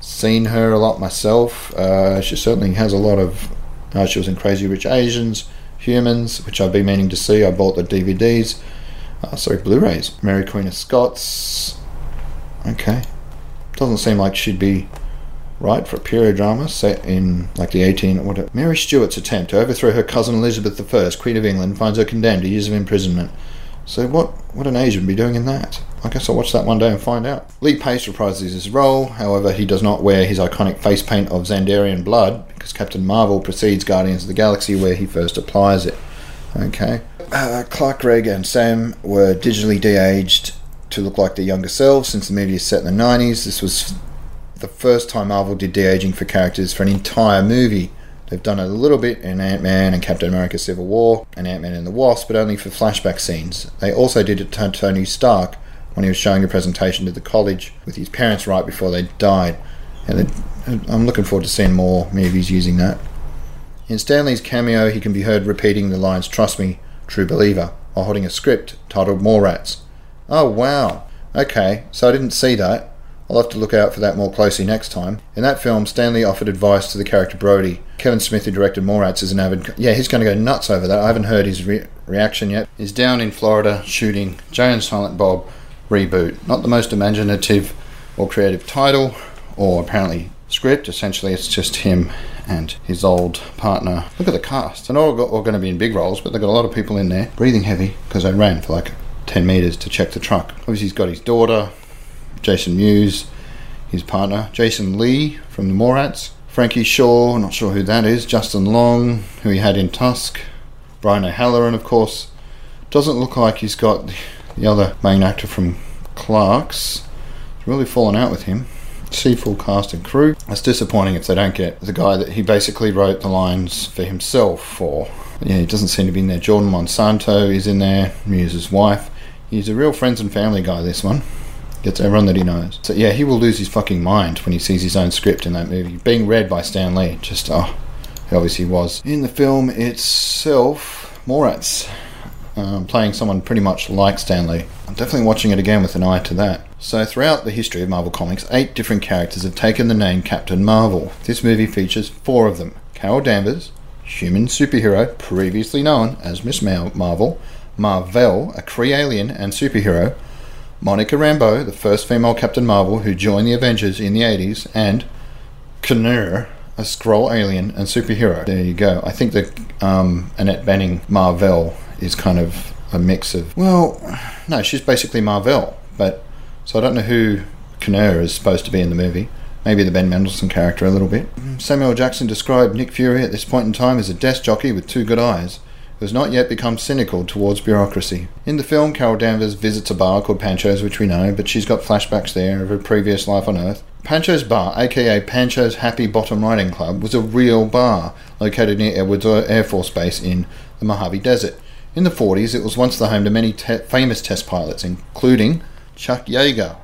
seen her a lot myself, uh, she certainly has a lot of. Uh, she was in Crazy Rich Asians, Humans, which I've been meaning to see. I bought the DVDs. Uh, sorry, Blu-rays. Mary Queen of Scots. Okay, doesn't seem like she'd be right for a period drama set in like the 18 whatever. Mary Stuart's attempt to overthrow her cousin Elizabeth I, Queen of England, finds her condemned to years of imprisonment. So what would an Asian be doing in that? I guess I'll watch that one day and find out. Lee Pace reprises his role, however, he does not wear his iconic face paint of Xandarian blood because Captain Marvel precedes Guardians of the Galaxy where he first applies it. Okay. Uh, Clark Gregg and Sam were digitally de-aged to look like their younger selves since the movie is set in the 90s. This was the first time Marvel did de-aging for characters for an entire movie. They've done it a little bit in Ant Man and Captain America Civil War and Ant Man and the Wasp, but only for flashback scenes. They also did it to Tony Stark when he was showing a presentation to the college with his parents right before they died. And I'm looking forward to seeing more movies using that. In Stan Lee's cameo, he can be heard repeating the lines, Trust me, true believer, while holding a script titled Mallrats. Oh, wow. Okay, so I didn't see that. I'll have to look out for that more closely next time. In that film, Stan Lee offered advice to the character Brodie. Kevin Smith, who directed Mallrats, is an avid. Yeah, he's going to go nuts over that. I haven't heard his re- reaction yet. He's down in Florida shooting Jay and Silent Bob reboot. Not the most imaginative or creative title, or apparently script. Essentially, it's just him and his old partner. Look at the cast. They're not all, all going to be in big roles, but they've got a lot of people in there. Breathing heavy because I ran for like 10 metres to check the truck. Obviously, he's got his daughter, Jason Mewes, his partner, Jason Lee from the Mallrats, Frankie Shaw, not sure who that is, Justin Long, who he had in Tusk, Brian O'Halloran, of course. Doesn't look like he's got the other main actor from Clerks. Really fallen out with him. See full cast and crew. It's disappointing if they don't get the guy that he basically wrote the lines for himself for. Yeah, he doesn't seem to be in there. Jordan Monsanto is in there, Mewes' wife. He's a real friends and family guy, this one. Gets everyone that he knows. So, yeah, he will lose his fucking mind when he sees his own script in that movie. Being read by Stan Lee. Just, oh, he obviously was. In the film itself, Mallrats. Um, playing someone pretty much like Stan Lee. I'm definitely watching it again with an eye to that. So, throughout the history of Marvel Comics, eight different characters have taken the name Captain Marvel. This movie features four of them Carol Danvers, human superhero previously known as Miss Marvel, Mar-Vell, a Kree alien and superhero, Monica Rambeau, the first female Captain Marvel who joined the Avengers in the 80s, and Knur, a Skrull alien and superhero. There you go. I think that um, Annette Bening Mar-Vell is kind of a mix of. Well, no, she's basically Mar-Vell, but so I don't know who Knur is supposed to be in the movie. Maybe the Ben Mendelsohn character a little bit. Samuel Jackson described Nick Fury at this point in time as a desk jockey with two good eyes has not yet become cynical towards bureaucracy. In the film, Carol Danvers visits a bar called Pancho's, which we know, but she's got flashbacks there of her previous life on Earth. Pancho's Bar, aka Pancho's Happy Bottom Riding Club, was a real bar located near Edwards Air Force Base in the Mojave Desert. In the 40s, it was once the home to many te- famous test pilots, including Chuck Yeager,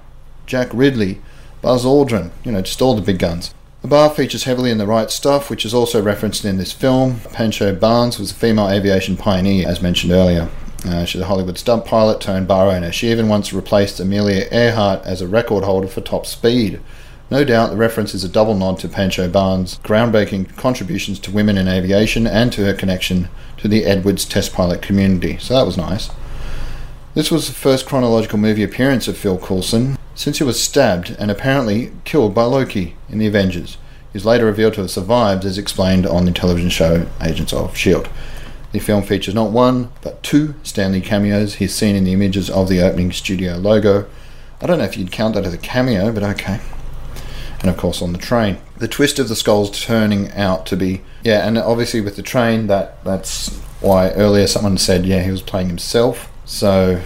Jack Ridley, Buzz Aldrin, you know, just all the big guns. The bar features heavily in the right stuff, which is also referenced in this film. Pancho Barnes was a female aviation pioneer, as mentioned earlier. Uh, she's a Hollywood stunt pilot turned bar owner. She even once replaced Amelia Earhart as a record holder for top speed. No doubt the reference is a double nod to Pancho Barnes' groundbreaking contributions to women in aviation and to her connection to the Edwards test pilot community. So that was nice. This was the first chronological movie appearance of Phil Coulson since he was stabbed and apparently killed by Loki in the Avengers. He is later revealed to have survived, as explained on the television show Agents of S.H.I.E.L.D. The film features not one, but two Stan Lee cameos. He's seen in the images of the opening studio logo. I don't know if you'd count that as a cameo, but okay. And of course, on the train. The twist of the Skrulls turning out to be. Yeah, and obviously with the train, that that's why earlier someone said, yeah, he was playing himself. So,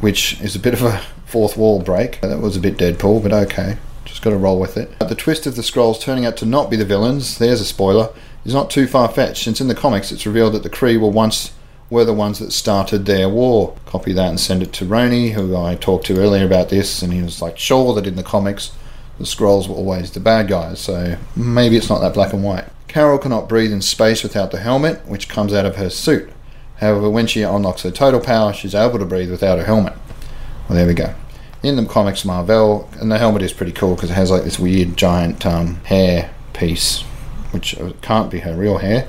which is a bit of a fourth wall break. That was a bit Deadpool, but okay. Just got to roll with it. But The twist of the Skrulls turning out to not be the villains, there's a spoiler, is not too far fetched, since in the comics it's revealed that the Kree were once were the ones that started their war. Copy that and send it to Roni, who I talked to earlier about this, and he was like, sure that in the comics the Skrulls were always the bad guys, so maybe it's not that black and white. Carol cannot breathe in space without the helmet, which comes out of her suit. However, when she unlocks her total power, she's able to breathe without a helmet. Well, there we go. In the comics, Mar-Vell, and the helmet is pretty cool because it has like this weird giant um, hair piece, which can't be her real hair,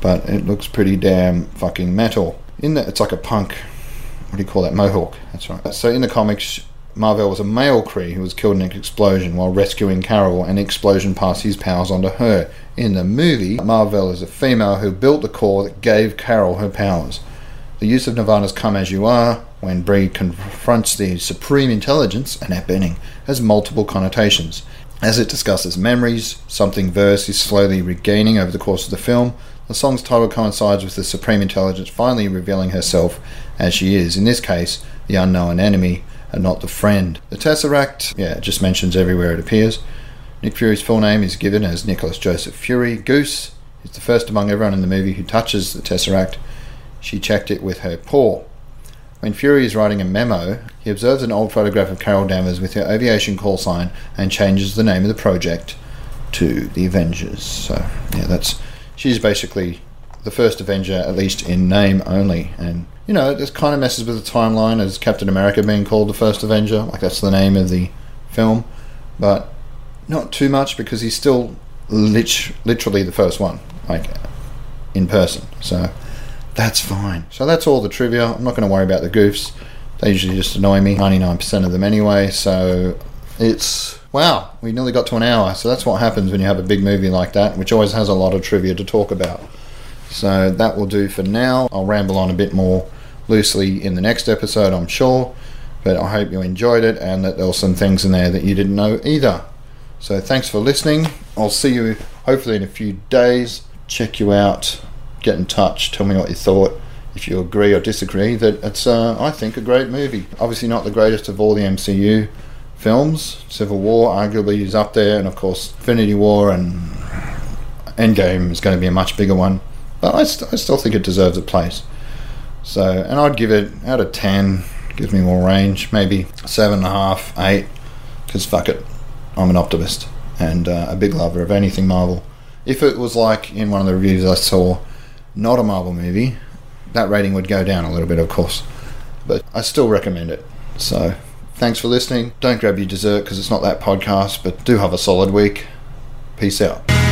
but it looks pretty damn fucking metal. In that, it's like a punk. What do you call that? Mohawk. That's right. So in the comics, Mar-Vell was a male Kree who was killed in an explosion while rescuing Carol, and the explosion passed his powers onto her. In the movie, Mar-Vell is a female who built the core that gave Carol her powers. The use of Nirvana's Come As You Are, when Brie confronts the supreme intelligence, Annette Bening, has multiple connotations. As it discusses memories, something Vers is slowly regaining over the course of the film. The song's title coincides with the Supreme Intelligence finally revealing herself as she is, in this case, the unknown enemy and not the friend. The Tesseract, yeah, it just mentions everywhere it appears. Nick Fury's full name is given as Nicholas Joseph Fury. Goose is the first among everyone in the movie who touches the Tesseract. She checked it with her paw. When Fury is writing a memo, he observes an old photograph of Carol Danvers with her aviation call sign and changes the name of the project to the Avengers. So, yeah, that's she's basically the first Avenger, at least in name only. And, you know, this kind of messes with the timeline as Captain America being called the first Avenger. Like, that's the name of the film. But not too much because he's still lit- literally the first one, like, in person. So, that's fine. So, that's all the trivia. I'm not going to worry about the goofs. They usually just annoy me, 99% of them anyway. So, it's wow, we nearly got to an hour. So that's what happens when you have a big movie like that, which always has a lot of trivia to talk about. So that will do for now. I'll ramble on a bit more loosely in the next episode, I'm sure. But I hope you enjoyed it and that there were some things in there that you didn't know either. So thanks for listening. I'll see you hopefully in a few days. Check you out. Get in touch. Tell me what you thought. If you agree or disagree, that it's, uh, I think, a great movie. Obviously, not the greatest of all the MCU films. Civil War arguably is up there, and of course, Infinity War and Endgame is going to be a much bigger one. But I, st- I still think it deserves a place. So, and I'd give it out of 10, gives me more range, maybe 7.5, 8, because fuck it, I'm an optimist and uh, a big lover of anything Marvel. If it was like in one of the reviews I saw, not a Marvel movie, that rating would go down a little bit, of course. But I still recommend it. So, thanks for listening. Don't grab your dessert because it's not that podcast, but do have a solid week. Peace out.